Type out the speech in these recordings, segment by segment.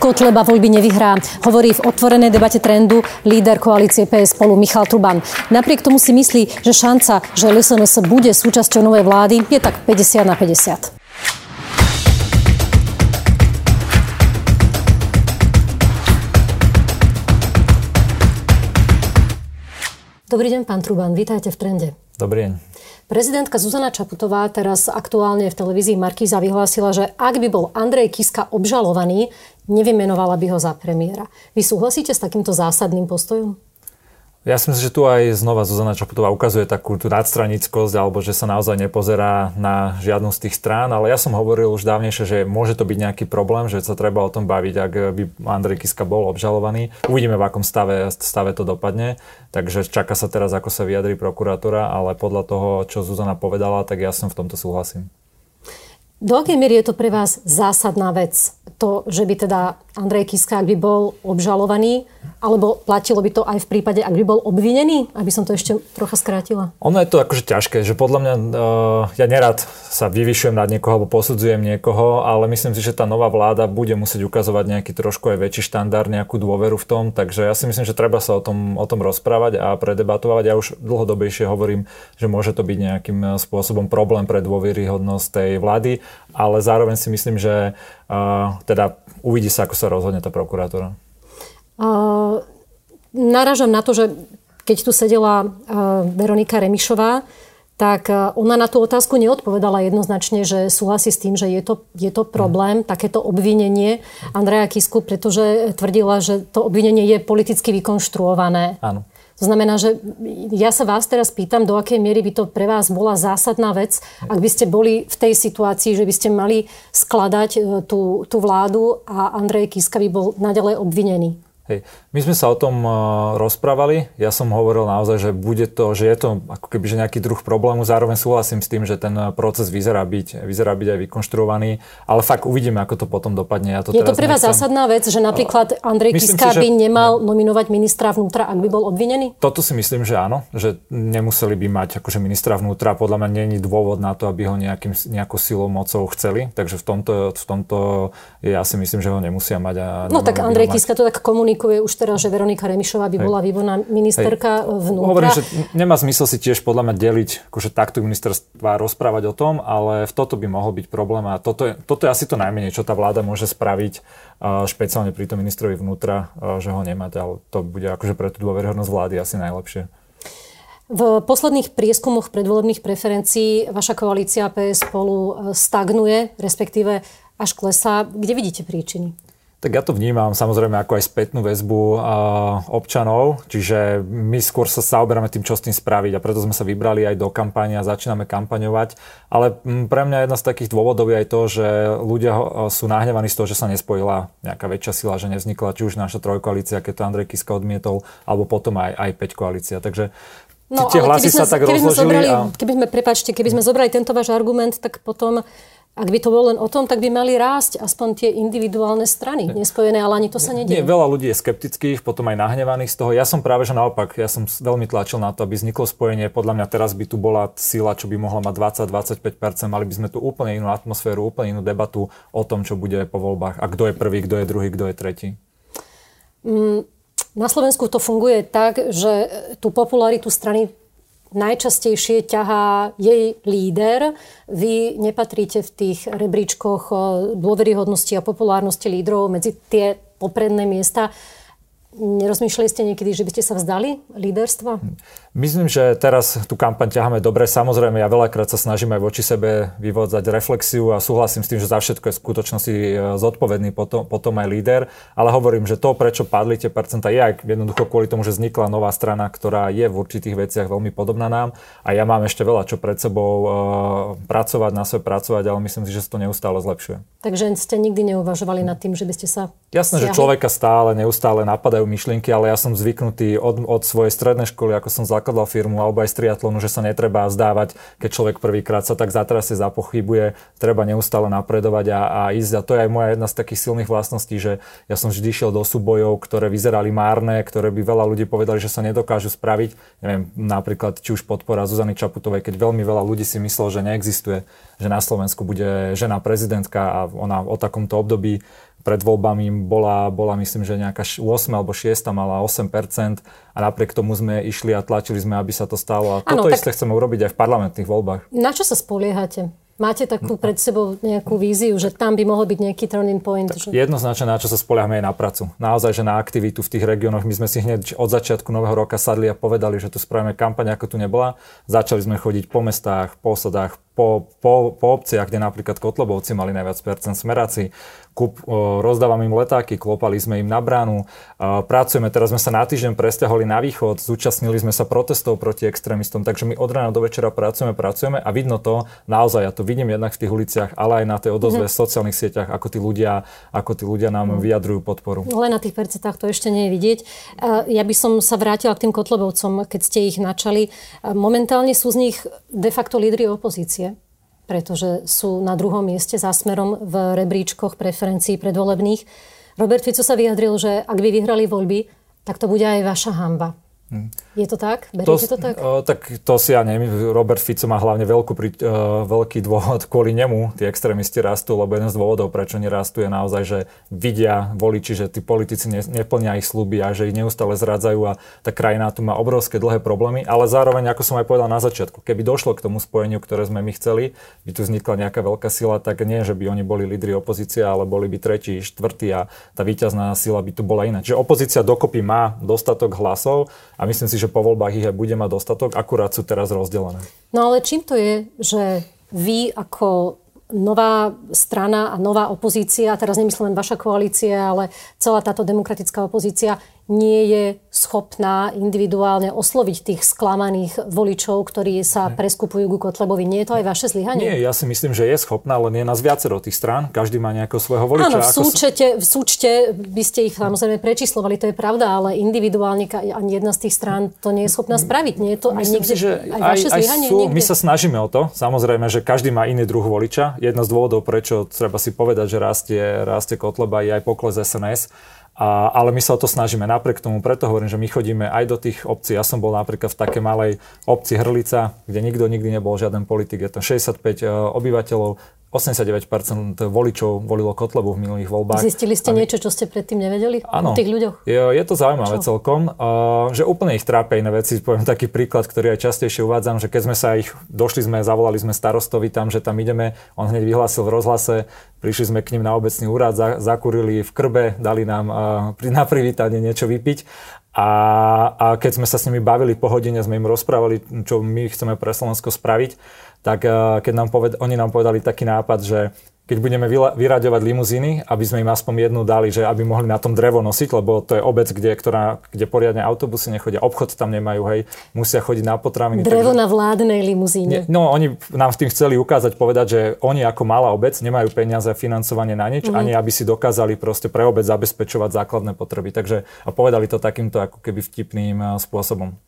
Kotleba voľby nevyhrá, hovorí v otvorenej debate trendu líder koalície PS spolu Michal Truban. Napriek tomu si myslí, že šanca, že LSNS bude súčasťou novej vlády, je tak 50 na 50. Dobrý deň, pán Truban, vítajte v trende. Dobrý deň. Prezidentka Zuzana Čaputová teraz aktuálne v televízii Markíza vyhlásila, že ak by bol Andrej Kiska obžalovaný, nevymenovala by ho za premiéra. Vy súhlasíte s takýmto zásadným postojom? Ja si myslím, že tu aj znova Zuzana Čaputová ukazuje takú tú nadstranickosť, alebo že sa naozaj nepozerá na žiadnu z tých strán, ale ja som hovoril už dávnejšie, že môže to byť nejaký problém, že sa treba o tom baviť, ak by Andrej Kiska bol obžalovaný. Uvidíme, v akom stave, stave to dopadne, takže čaká sa teraz, ako sa vyjadrí prokuratúra, ale podľa toho, čo Zuzana povedala, tak ja som v tomto súhlasím. Do akej miery je to pre vás zásadná vec? To, že by teda Andrej Kiska, ak by bol obžalovaný, alebo platilo by to aj v prípade, ak by bol obvinený? Aby som to ešte trocha skrátila. Ono je to akože ťažké, že podľa mňa, uh, ja nerad sa vyvyšujem nad niekoho alebo posudzujem niekoho, ale myslím si, že tá nová vláda bude musieť ukazovať nejaký trošku aj väčší štandard, nejakú dôveru v tom, takže ja si myslím, že treba sa o tom, o tom rozprávať a predebatovať. Ja už dlhodobejšie hovorím, že môže to byť nejakým e, spôsobom problém pre dôveryhodnosť tej vlády, ale zároveň si myslím, že uh, teda uvidí sa, ako sa rozhodne tá prokurátora. Naražam na to, že keď tu sedela Veronika Remišová, tak ona na tú otázku neodpovedala jednoznačne, že súhlasí s tým, že je to, je to problém, mm. takéto obvinenie Andreja Kisku, pretože tvrdila, že to obvinenie je politicky vykonštruované. Áno. To znamená, že ja sa vás teraz pýtam, do akej miery by to pre vás bola zásadná vec, ak by ste boli v tej situácii, že by ste mali skladať tú, tú vládu a Andrej Kiska by bol naďalej obvinený. Hej. My sme sa o tom uh, rozprávali. Ja som hovoril naozaj, že bude to, že je to ako keby že nejaký druh problému. Zároveň súhlasím s tým, že ten uh, proces vyzerá byť, vyzerá byť aj vykonštruovaný. Ale fakt uvidíme, ako to potom dopadne. Ja to je to pre vás nechcem... zásadná vec, že napríklad Andrej Kiska si, že... by nemal nominovať ministra vnútra, ak by bol obvinený? Toto si myslím, že áno. Že nemuseli by mať akože ministra vnútra. Podľa mňa není dôvod na to, aby ho nejakým, nejakou silou, mocou chceli. Takže v tomto, v tomto ja si myslím, že ho nemusia mať. A no tak Andrej Kiska to tak komunikuje komunikuje už teraz, že Veronika Remišová by bola výborná ministerka Hej. vnútra. Hovorím, že nemá zmysel si tiež podľa mňa deliť akože takto ministerstva rozprávať o tom, ale v toto by mohol byť problém a toto je, toto je asi to najmenej, čo tá vláda môže spraviť špeciálne pri tom ministrovi vnútra, že ho nemať, ale to bude akože pre tú dôveryhodnosť vlády asi najlepšie. V posledných prieskumoch predvolebných preferencií vaša koalícia PS spolu stagnuje, respektíve až klesá. Kde vidíte príčiny? Tak ja to vnímam samozrejme ako aj spätnú väzbu občanov, čiže my skôr sa zaoberáme tým, čo s tým spraviť a preto sme sa vybrali aj do kampane a začíname kampaňovať. Ale pre mňa jedna z takých dôvodov je aj to, že ľudia sú nahnevaní z toho, že sa nespojila nejaká väčšia sila, že nevznikla či už naša trojkoalícia, keď to Andrej Kiska odmietol, alebo potom aj, aj 5 koalícia. Takže No, tie hlasy sa tak keby rozložili. Sme zobrali, a... Keby sme, prepačte, keby sme zobrali tento váš argument, tak potom ak by to bolo len o tom, tak by mali rásť aspoň tie individuálne strany, nespojené, ale ani to sa nedie. Nie, veľa ľudí je skeptických, potom aj nahnevaných z toho. Ja som práve že naopak, ja som veľmi tlačil na to, aby vzniklo spojenie. Podľa mňa teraz by tu bola sila, čo by mohla mať 20-25%, mali by sme tu úplne inú atmosféru, úplne inú debatu o tom, čo bude po voľbách a kto je prvý, kto je druhý, kto je tretí. Mm, na Slovensku to funguje tak, že tú popularitu strany najčastejšie ťahá jej líder. Vy nepatríte v tých rebríčkoch eh, dôveryhodnosti a populárnosti lídrov medzi tie popredné miesta. Nerozmýšľali ste niekedy, že by ste sa vzdali líderstva? Myslím, že teraz tú kampaň ťaháme dobre. Samozrejme, ja veľakrát sa snažím aj voči sebe vyvodzať reflexiu a súhlasím s tým, že za všetko je v skutočnosti e, zodpovedný potom, potom aj líder. Ale hovorím, že to, prečo padli tie percenta, je aj jednoducho kvôli tomu, že vznikla nová strana, ktorá je v určitých veciach veľmi podobná nám. A ja mám ešte veľa čo pred sebou uh, pracovať, na sebe pracovať, ale myslím si, že sa to neustále zlepšuje. Takže ste nikdy neuvažovali nad tým, že by ste sa Jasné, že človeka stále, neustále napadajú myšlienky, ale ja som zvyknutý od, od svojej strednej školy, ako som zakladal firmu, alebo aj z triatlonu, že sa netreba zdávať, keď človek prvýkrát sa tak zatrasie, zapochybuje, treba neustále napredovať a, a ísť. A to je aj moja jedna z takých silných vlastností, že ja som vždy šiel do súbojov, ktoré vyzerali márne, ktoré by veľa ľudí povedali, že sa nedokážu spraviť. Neviem, napríklad či už podpora Zuzany Čaputovej, keď veľmi veľa ľudí si myslelo, že neexistuje, že na Slovensku bude žena prezidentka a ona o takomto období pred voľbami bola, bola myslím, že nejaká 8 alebo 6 mala 8% a napriek tomu sme išli a tlačili sme, aby sa to stalo. A toto ano, isté chceme urobiť aj v parlamentných voľbách. Na čo sa spoliehate? Máte takú pred sebou nejakú víziu, že tam by mohol byť nejaký turning point? Že... Jednoznačne na čo sa spoliehame je na pracu. Naozaj, že na aktivitu v tých regiónoch. My sme si hneď od začiatku nového roka sadli a povedali, že tu spravíme kampaň, ako tu nebola. Začali sme chodiť po mestách, po osadách, po, po, po obciach, kde napríklad Kotlobovci mali najviac percent smeráci, kup, o, rozdávame im letáky, klopali sme im na bránu, pracujeme, teraz sme sa na týždeň presťahovali na východ, zúčastnili sme sa protestov proti extrémistom, takže my od rána do večera pracujeme, pracujeme a vidno to naozaj, ja to vidím jednak v tých uliciach, ale aj na tej odozve mm-hmm. sociálnych sieťach, ako tí ľudia, ako tí ľudia nám mm. vyjadrujú podporu. Len na tých percentách to ešte nie je vidieť. Ja by som sa vrátila k tým Kotlobovcom, keď ste ich načali. Momentálne sú z nich de facto lídry opozície pretože sú na druhom mieste za smerom v rebríčkoch preferencií predvolebných. Robert Fico sa vyjadril, že ak by vyhrali voľby, tak to bude aj vaša hamba. Hm. Je to tak? Beriete to, to tak? O, tak to si ja neviem. Robert Fico má hlavne veľkú, pri, uh, veľký dôvod kvôli nemu. Tí extrémisti rastú, lebo jeden z dôvodov, prečo nerastú, je naozaj, že vidia voliči, že tí politici ne, neplnia ich sluby a že ich neustále zradzajú a tá krajina tu má obrovské dlhé problémy. Ale zároveň, ako som aj povedal na začiatku, keby došlo k tomu spojeniu, ktoré sme my chceli, by tu vznikla nejaká veľká sila, tak nie, že by oni boli lídri opozície, ale boli by tretí, štvrtý a tá víťazná sila by tu bola iná. Čiže opozícia dokopy má dostatok hlasov a myslím si, že po voľbách ich aj bude mať dostatok, akurát sú teraz rozdelené. No ale čím to je, že vy ako nová strana a nová opozícia, teraz nemyslím len vaša koalícia, ale celá táto demokratická opozícia nie je schopná individuálne osloviť tých sklamaných voličov, ktorí sa preskupujú ku Kotlebovi. Nie je to aj vaše zlyhanie? Nie, ja si myslím, že je schopná, len je nás viacero tých strán. Každý má nejakého svojho voliča. Áno, v súčete, v súčte by ste ich samozrejme prečíslovali, to je pravda, ale individuálne ani jedna z tých strán to nie je schopná spraviť. Nie je to myslím aj niekde, si, že aj, vaše aj, zlyhanie? Sú, my sa snažíme o to. Samozrejme, že každý má iný druh voliča. Jedna z dôvodov, prečo treba si povedať, že rastie, rastie Kotleba, je aj pokles SNS a, ale my sa o to snažíme napriek tomu, preto hovorím, že my chodíme aj do tých obcí. Ja som bol napríklad v takej malej obci Hrlica, kde nikto nikdy nebol žiaden politik. Je tam 65 e, obyvateľov, 89% voličov volilo Kotlebu v minulých voľbách. Zistili ste my... niečo, čo ste predtým nevedeli ano, o tých ľuďoch? Je, je to zaujímavé čo? celkom, uh, že úplne ich trápia iné veci. Poviem taký príklad, ktorý aj častejšie uvádzam, že keď sme sa ich, došli sme, zavolali sme starostovi tam, že tam ideme, on hneď vyhlásil v rozhlase, prišli sme k ním na obecný úrad, za, zakurili v krbe, dali nám uh, na privítanie niečo vypiť a, a keď sme sa s nimi bavili po hodine, sme im rozprávali, čo my chceme pre Slovensko spraviť, tak eh, keď nám poved, oni nám povedali taký nápad, že keď budeme vyraďovať limuzíny, aby sme im aspoň jednu dali, že aby mohli na tom drevo nosiť, lebo to je obec, kde, ktorá, kde poriadne autobusy nechodia, obchod tam nemajú, hej, musia chodiť na potraviny. Drevo takže, na vládnej limuzíne. No, oni nám v tým chceli ukázať, povedať, že oni ako malá obec nemajú peniaze financovanie na nič, mm. ani aby si dokázali proste pre obec zabezpečovať základné potreby. Takže a povedali to takýmto ako keby vtipným eh, spôsobom.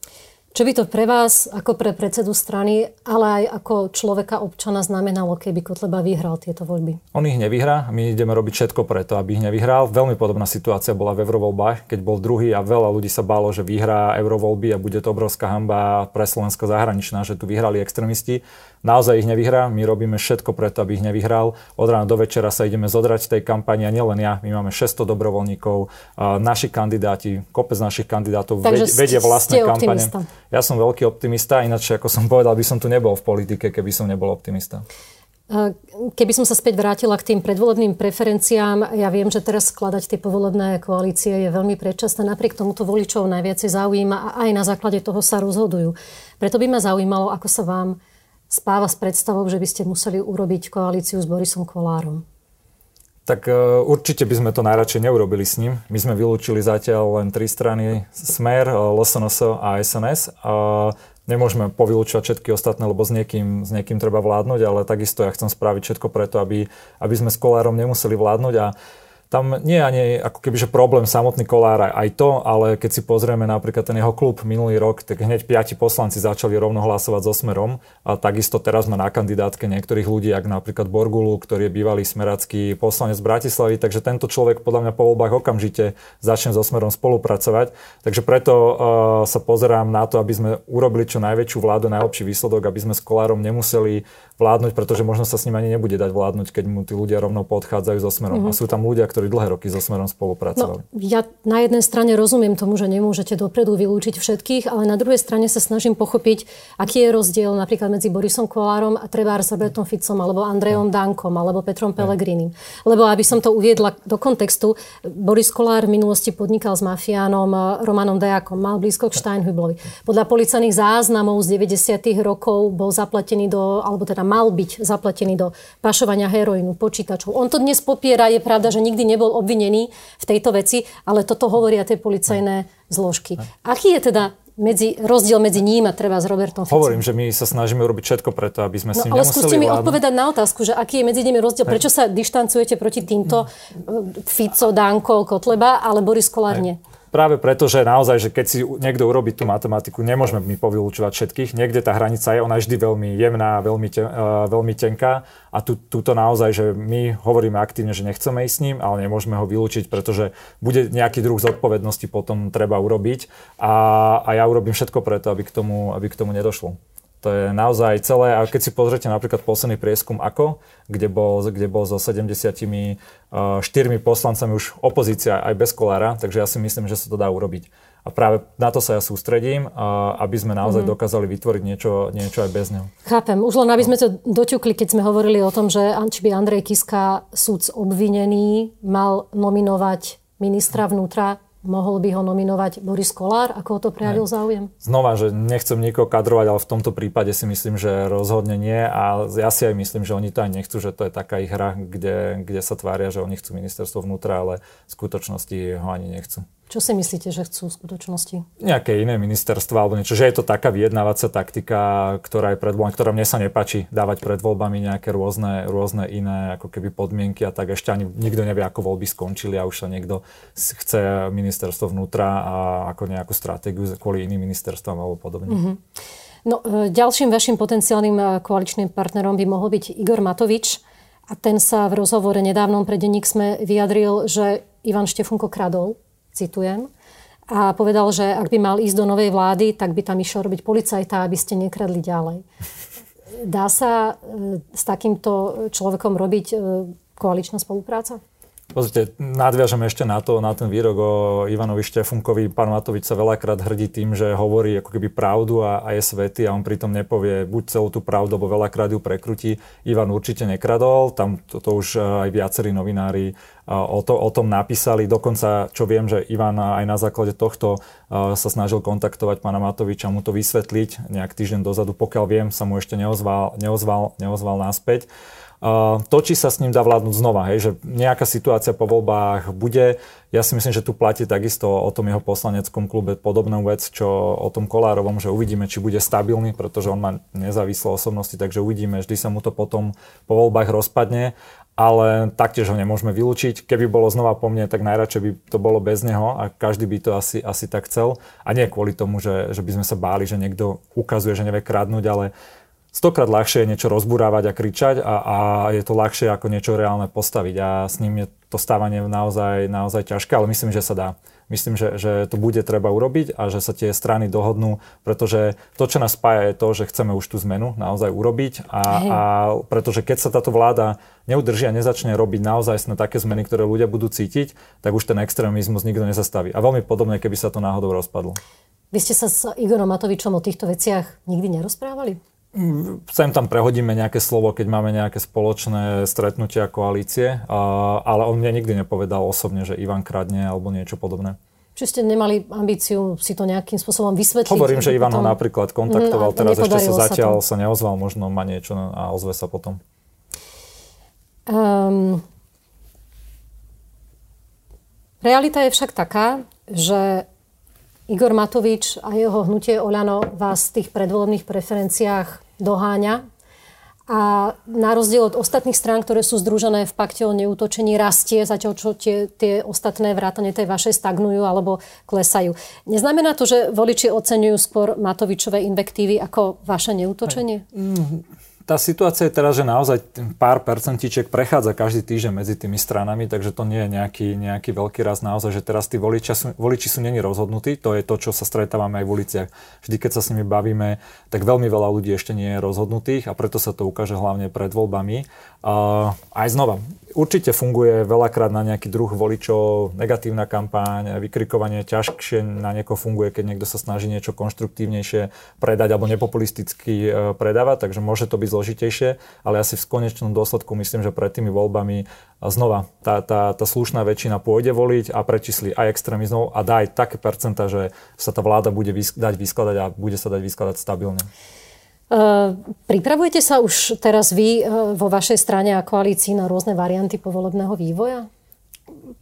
Čo by to pre vás, ako pre predsedu strany, ale aj ako človeka občana znamenalo, keby Kotleba vyhral tieto voľby? On ich nevyhrá, my ideme robiť všetko preto, aby ich nevyhral. Veľmi podobná situácia bola v eurovoľbách, keď bol druhý a veľa ľudí sa bálo, že vyhrá eurovoľby a bude to obrovská hamba pre Slovensko zahraničná, že tu vyhrali extrémisti naozaj ich nevyhrá. My robíme všetko preto, aby ich nevyhral. Od rána do večera sa ideme zodrať tej kampani a nielen ja. My máme 600 dobrovoľníkov, naši kandidáti, kopec našich kandidátov Takže vedie vlastné kampane. Ja som veľký optimista, ináč ako som povedal, by som tu nebol v politike, keby som nebol optimista. Keby som sa späť vrátila k tým predvolebným preferenciám, ja viem, že teraz skladať tie povolebné koalície je veľmi predčasné. Napriek tomuto voličov najviac zaujíma a aj na základe toho sa rozhodujú. Preto by ma zaujímalo, ako sa vám spáva s predstavou, že by ste museli urobiť koalíciu s Borisom Kolárom? Tak uh, určite by sme to najradšej neurobili s ním. My sme vylúčili zatiaľ len tri strany Smer, uh, LSNS a SNS. Uh, nemôžeme povylúčovať všetky ostatné, lebo s niekým, s niekým treba vládnuť, ale takisto ja chcem spraviť všetko preto, aby, aby sme s Kolárom nemuseli vládnuť a tam nie je ani ako keby, že problém samotný Kolár aj to, ale keď si pozrieme napríklad ten jeho klub minulý rok, tak hneď piati poslanci začali rovno hlasovať so Smerom a takisto teraz má na kandidátke niektorých ľudí, ako napríklad Borgulu, ktorý je bývalý smeracký poslanec Bratislavy, takže tento človek podľa mňa po voľbách okamžite začne so Smerom spolupracovať. Takže preto uh, sa pozerám na to, aby sme urobili čo najväčšiu vládu, najlepší výsledok, aby sme s Kolárom nemuseli vládnuť, pretože možno sa s ním ani nebude dať vládnuť, keď mu tí ľudia rovno podchádzajú so Smerom. Mm-hmm. A sú tam ľudia, ktorí dlhé roky so Smerom spolupracovali. No, ja na jednej strane rozumiem tomu, že nemôžete dopredu vylúčiť všetkých, ale na druhej strane sa snažím pochopiť, aký je rozdiel napríklad medzi Borisom Kolárom a treba s Robertom Ficom, alebo Andrejom no. Dankom, alebo Petrom Pelegrinim. Lebo aby som to uviedla do kontextu, Boris Kolár v minulosti podnikal s mafiánom eh, Romanom Dejakom, mal blízko k Steinhüblovi. Podľa policajných záznamov z 90. rokov bol zaplatený do, alebo teda mal byť zaplatený do pašovania heroínu, počítačov. On to dnes popiera, je pravda, že nikdy nebol obvinený v tejto veci, ale toto hovoria tie policajné zložky. Aký je teda medzi, rozdiel medzi ním a treba s Robertom Ficom. Hovorím, že my sa snažíme urobiť všetko preto, aby sme no, s ním ale skúste mi odpovedať na otázku, že aký je medzi nimi rozdiel. Prečo sa dištancujete proti týmto Fico, Danko, Kotleba, ale Boris Kolár nie? Práve preto, že naozaj, že keď si niekto urobí tú matematiku, nemôžeme my povylúčovať všetkých. Niekde tá hranica je, ona je vždy veľmi jemná, veľmi, ten, uh, veľmi tenká a tu, túto naozaj, že my hovoríme aktívne, že nechceme ísť s ním, ale nemôžeme ho vylúčiť, pretože bude nejaký druh zodpovednosti potom treba urobiť a, a ja urobím všetko preto, aby k tomu, aby k tomu nedošlo. To je naozaj celé. A keď si pozrite napríklad posledný prieskum AKO, kde bol, kde bol so 74 poslancami už opozícia aj bez kolára, takže ja si myslím, že sa to dá urobiť. A práve na to sa ja sústredím, aby sme naozaj mm-hmm. dokázali vytvoriť niečo, niečo aj bez neho. Chápem. Už len aby sme to doťukli, keď sme hovorili o tom, že či by Andrej Kiska, súd obvinený, mal nominovať ministra vnútra Mohol by ho nominovať Boris Kolár, ako to prejavil ne. záujem? Znova, že nechcem nikoho kadrovať, ale v tomto prípade si myslím, že rozhodne nie a ja si aj myslím, že oni to aj nechcú, že to je taká ich hra, kde, kde sa tvária, že oni chcú ministerstvo vnútra, ale v skutočnosti ho ani nechcú. Čo si myslíte, že chcú v skutočnosti? Nejaké iné ministerstva alebo niečo. Že je to taká vyjednávacia taktika, ktorá je pred voľbami, ktorá mne sa nepáči dávať pred voľbami nejaké rôzne, rôzne iné ako keby podmienky a tak ešte ani nikto nevie, ako voľby skončili a už sa niekto chce ministerstvo vnútra a ako nejakú stratégiu kvôli iným ministerstvám alebo podobne. Mm-hmm. No, e, ďalším vašim potenciálnym e, koaličným partnerom by mohol byť Igor Matovič. A ten sa v rozhovore nedávnom pre denník sme vyjadril, že Ivan Štefunko kradol citujem, a povedal, že ak by mal ísť do novej vlády, tak by tam išiel robiť policajta, aby ste nekradli ďalej. Dá sa e, s takýmto človekom robiť e, koaličná spolupráca? Pozrite, nadviažeme ešte na to, na ten výrok o Ivanovi Štefunkovi. Pán Matovič sa veľakrát hrdí tým, že hovorí ako keby pravdu a, a je svety a on pritom nepovie buď celú tú pravdu, alebo veľakrát ju prekrutí. Ivan určite nekradol, tam to, to už e, aj viacerí novinári e, o, to, o tom napísali. Dokonca, čo viem, že Ivan aj na základe tohto e, sa snažil kontaktovať pána Matoviča, mu to vysvetliť. Nejak týždeň dozadu, pokiaľ viem, sa mu ešte neozval, neozval, neozval naspäť to, či sa s ním dá vládnuť znova, hej, že nejaká situácia po voľbách bude. Ja si myslím, že tu platí takisto o tom jeho poslaneckom klube podobnú vec, čo o tom Kolárovom, že uvidíme, či bude stabilný, pretože on má nezávislé osobnosti, takže uvidíme, vždy sa mu to potom po voľbách rozpadne ale taktiež ho nemôžeme vylúčiť. Keby bolo znova po mne, tak najradšej by to bolo bez neho a každý by to asi, asi tak chcel. A nie kvôli tomu, že, že by sme sa báli, že niekto ukazuje, že nevie kradnúť, ale stokrát ľahšie je niečo rozburávať a kričať a, a je to ľahšie ako niečo reálne postaviť a s ním je to stávanie naozaj, naozaj ťažké, ale myslím, že sa dá. Myslím, že, že to bude treba urobiť a že sa tie strany dohodnú, pretože to, čo nás spája, je to, že chceme už tú zmenu naozaj urobiť a, a pretože keď sa táto vláda neudrží a nezačne robiť naozaj na také zmeny, ktoré ľudia budú cítiť, tak už ten extrémizmus nikto nezastaví. A veľmi podobne, keby sa to náhodou rozpadlo. Vy ste sa s Igorom Matovičom o týchto veciach nikdy nerozprávali? Sem tam prehodíme nejaké slovo, keď máme nejaké spoločné stretnutia koalície, ale on mne nikdy nepovedal osobne, že Ivan kradne alebo niečo podobné. Či ste nemali ambíciu si to nejakým spôsobom vysvetliť? Hovorím, že Ivan potom... ho napríklad kontaktoval, mm, teraz ešte sa zatiaľ sa, sa neozval, možno má niečo a ozve sa potom. Um, realita je však taká, že Igor Matovič a jeho hnutie Oľano vás v tých predvolebných preferenciách doháňa. A na rozdiel od ostatných strán, ktoré sú združené v pakte o neútočení, rastie, zatiaľ čo tie, tie ostatné vrátane tej vašej stagnujú alebo klesajú. Neznamená to, že voliči oceňujú skôr Matovičové invektívy ako vaše neútočenie? Mm, tá situácia je teraz, že naozaj pár percentiček prechádza každý týždeň medzi tými stranami, takže to nie je nejaký, nejaký veľký raz naozaj, že teraz tí sú, voliči sú není rozhodnutí, to je to, čo sa stretávame aj v uliciach. Vždy, keď sa s nimi bavíme, tak veľmi veľa ľudí ešte nie je rozhodnutých a preto sa to ukáže hlavne pred voľbami. Aj znova, určite funguje veľakrát na nejaký druh voličov negatívna kampáň, vykrikovanie ťažšie na niekoho funguje, keď niekto sa snaží niečo konštruktívnejšie predať alebo nepopulisticky e, predávať, takže môže to byť zložitejšie, ale ja si v konečnom dôsledku myslím, že pred tými voľbami znova tá, tá, tá slušná väčšina pôjde voliť a prečísli aj extrémizmov a dá aj také percenta, že sa tá vláda bude dať vyskladať a bude sa dať vyskladať stabilne. Uh, pripravujete sa už teraz vy uh, vo vašej strane a koalícii na rôzne varianty povolebného vývoja?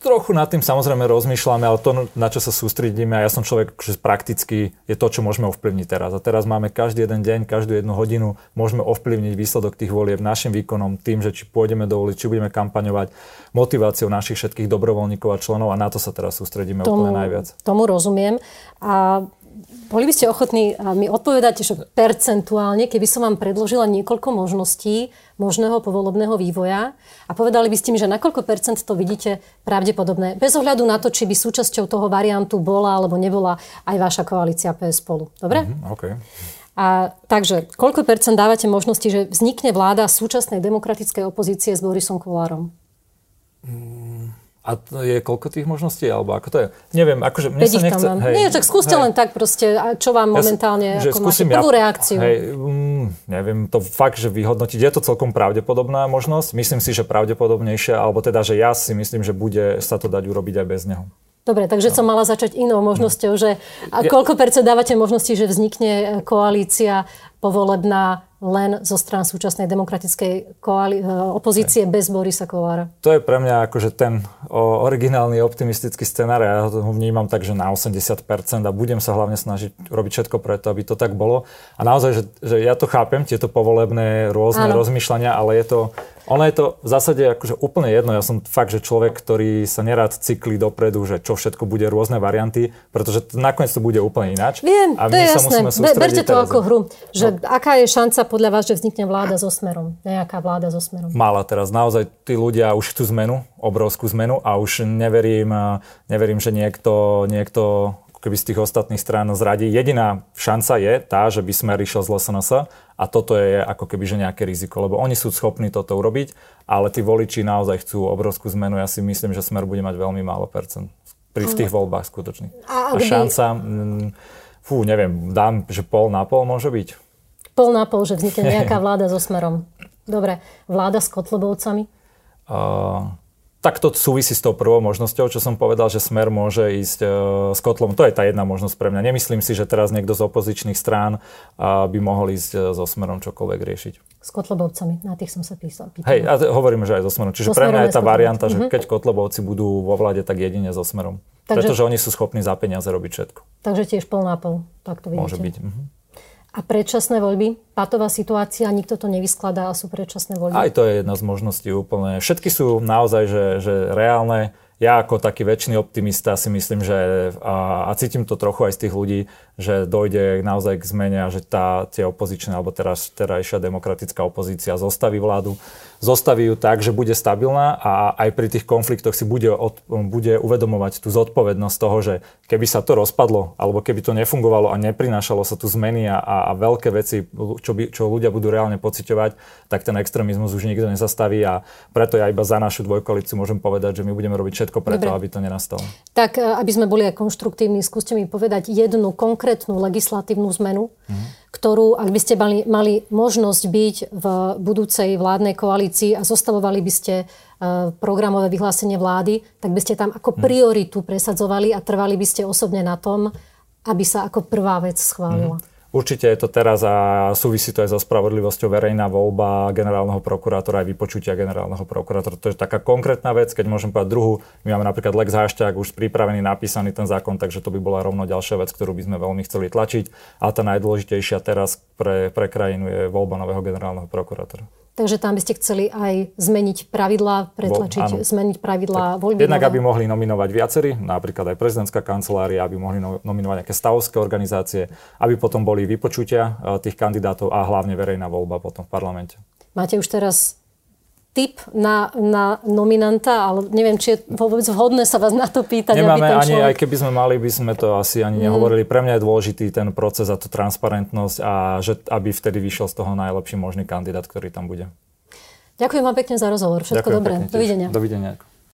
Trochu nad tým samozrejme rozmýšľame, ale to, na čo sa sústredíme, a ja som človek, že prakticky je to, čo môžeme ovplyvniť teraz. A teraz máme každý jeden deň, každú jednu hodinu, môžeme ovplyvniť výsledok tých volieb našim výkonom, tým, že či pôjdeme do ulic, či budeme kampaňovať, motiváciou našich všetkých dobrovoľníkov a členov a na to sa teraz sústredíme tomu, úplne najviac. Tomu rozumiem. A boli by ste ochotní mi odpovedať, že percentuálne, keby som vám predložila niekoľko možností možného povolobného vývoja a povedali by ste mi, že na koľko percent to vidíte pravdepodobné, bez ohľadu na to, či by súčasťou toho variantu bola alebo nebola aj vaša koalícia PS spolu. Dobre? Mm-hmm, okay. A takže, koľko percent dávate možnosti, že vznikne vláda súčasnej demokratickej opozície s Borisom Kolárom? Mm. A je koľko tých možností, alebo ako to je? Neviem, akože mne sa nechce... Hej, Nie, tak skúste hej. len tak proste, čo vám momentálne, ja, ako máte prvú ja, reakciu. Hej, mm, neviem, to fakt, že vyhodnotiť, je to celkom pravdepodobná možnosť. Myslím si, že pravdepodobnejšia, alebo teda, že ja si myslím, že bude sa to dať urobiť aj bez neho. Dobre, takže no. som mala začať inou možnosťou, že a koľko percent dávate možnosti, že vznikne koalícia povolebná len zo strán súčasnej demokratickej koali- e, opozície bez Borisa Kolára. To je pre mňa akože ten o, originálny optimistický scenár. Ja ho vnímam tak, že na 80% a budem sa hlavne snažiť robiť všetko preto, aby to tak bolo. A naozaj, že, že ja to chápem, tieto povolebné rôzne Áno. rozmýšľania, ale je to ono je to v zásade akože úplne jedno. Ja som fakt, že človek, ktorý sa nerád cykli dopredu, že čo všetko bude rôzne varianty, pretože nakoniec to bude úplne ináč. Viem, a to je jasné. Berte to ako hru. Že aká je šanca podľa vás, že vznikne vláda so smerom? Nejaká vláda so smerom? Mala teraz. Naozaj tí ľudia už chcú zmenu, obrovskú zmenu a už neverím, neverím že niekto, niekto keby z tých ostatných strán zradí. Jediná šanca je tá, že by Smer išiel z LSNS a toto je ako keby že nejaké riziko, lebo oni sú schopní toto urobiť, ale tí voliči naozaj chcú obrovskú zmenu. Ja si myslím, že Smer bude mať veľmi málo percent pri v tých voľbách skutočných. A, a šanca, mm, fú, neviem, dám, že pol na pol môže byť. Pol na pol, že vznikne nejaká vláda so Smerom. Dobre, vláda s Kotlebovcami? Uh, tak to súvisí s tou prvou možnosťou, čo som povedal, že Smer môže ísť uh, s kotlom. To je tá jedna možnosť pre mňa. Nemyslím si, že teraz niekto z opozičných strán uh, by mohol ísť uh, so Smerom čokoľvek riešiť. S Kotlebovcami, na tých som sa písal. Pýtala. Hej, a hovorím, že aj so Smerom. Čiže so pre mňa je tá varianta, že mm-hmm. keď Kotlebovci budú vo vláde, tak jedine so Smerom. Takže, Pretože oni sú schopní za peniaze robiť všetko. Takže tiež pol na pol, tak to vidíte. Môže byť. Mm-hmm. A predčasné voľby? Patová situácia, nikto to nevyskladá a sú predčasné voľby? Aj to je jedna z možností úplne. Všetky sú naozaj že, že reálne ja ako taký väčší optimista si myslím, že a, a cítim to trochu aj z tých ľudí, že dojde naozaj k zmene a že tá, tie opozičné alebo teraz terajšia demokratická opozícia zostaví vládu, zostaví ju tak, že bude stabilná a aj pri tých konfliktoch si bude, od, bude uvedomovať tú zodpovednosť toho, že keby sa to rozpadlo alebo keby to nefungovalo a neprinášalo sa tu zmeny a, a, veľké veci, čo, by, čo ľudia budú reálne pociťovať, tak ten extrémizmus už nikto nezastaví a preto ja iba za našu dvojkoalíciu môžem povedať, že my budeme robiť všetko preto, Dobre. aby to nenastalo. Tak, e, aby sme boli aj konštruktívni, skúste mi povedať jednu konkrétnu legislatívnu zmenu, mm. ktorú, ak by ste mali, mali možnosť byť v budúcej vládnej koalícii a zostavovali by ste e, programové vyhlásenie vlády, tak by ste tam ako mhm. prioritu presadzovali a trvali by ste osobne na tom, aby sa ako prvá vec schválila. Mm. Určite je to teraz a súvisí to aj so spravodlivosťou verejná voľba generálneho prokurátora aj vypočutia generálneho prokurátora. To je taká konkrétna vec, keď môžem povedať druhú. My máme napríklad Lex Hášťák už pripravený, napísaný ten zákon, takže to by bola rovno ďalšia vec, ktorú by sme veľmi chceli tlačiť. A tá najdôležitejšia teraz pre, pre krajinu je voľba nového generálneho prokurátora. Takže tam by ste chceli aj zmeniť pravidlá, pretlačiť, Vo, zmeniť pravidlá tak, voľby. Jednak, aby mohli nominovať viacerí, napríklad aj prezidentská kancelária, aby mohli no, nominovať nejaké stavovské organizácie, aby potom boli vypočutia eh, tých kandidátov a hlavne verejná voľba potom v parlamente. Máte už teraz tip na, na nominanta, ale neviem, či je vôbec vhodné sa vás na to pýtať. Nemáme aby ten človek... ani, aj keby sme mali, by sme to asi ani mm. nehovorili. Pre mňa je dôležitý ten proces a tú transparentnosť a že aby vtedy vyšiel z toho najlepší možný kandidát, ktorý tam bude. Ďakujem vám pekne za rozhovor. Všetko Ďakujem dobré. Dovidenia. Dovidenia.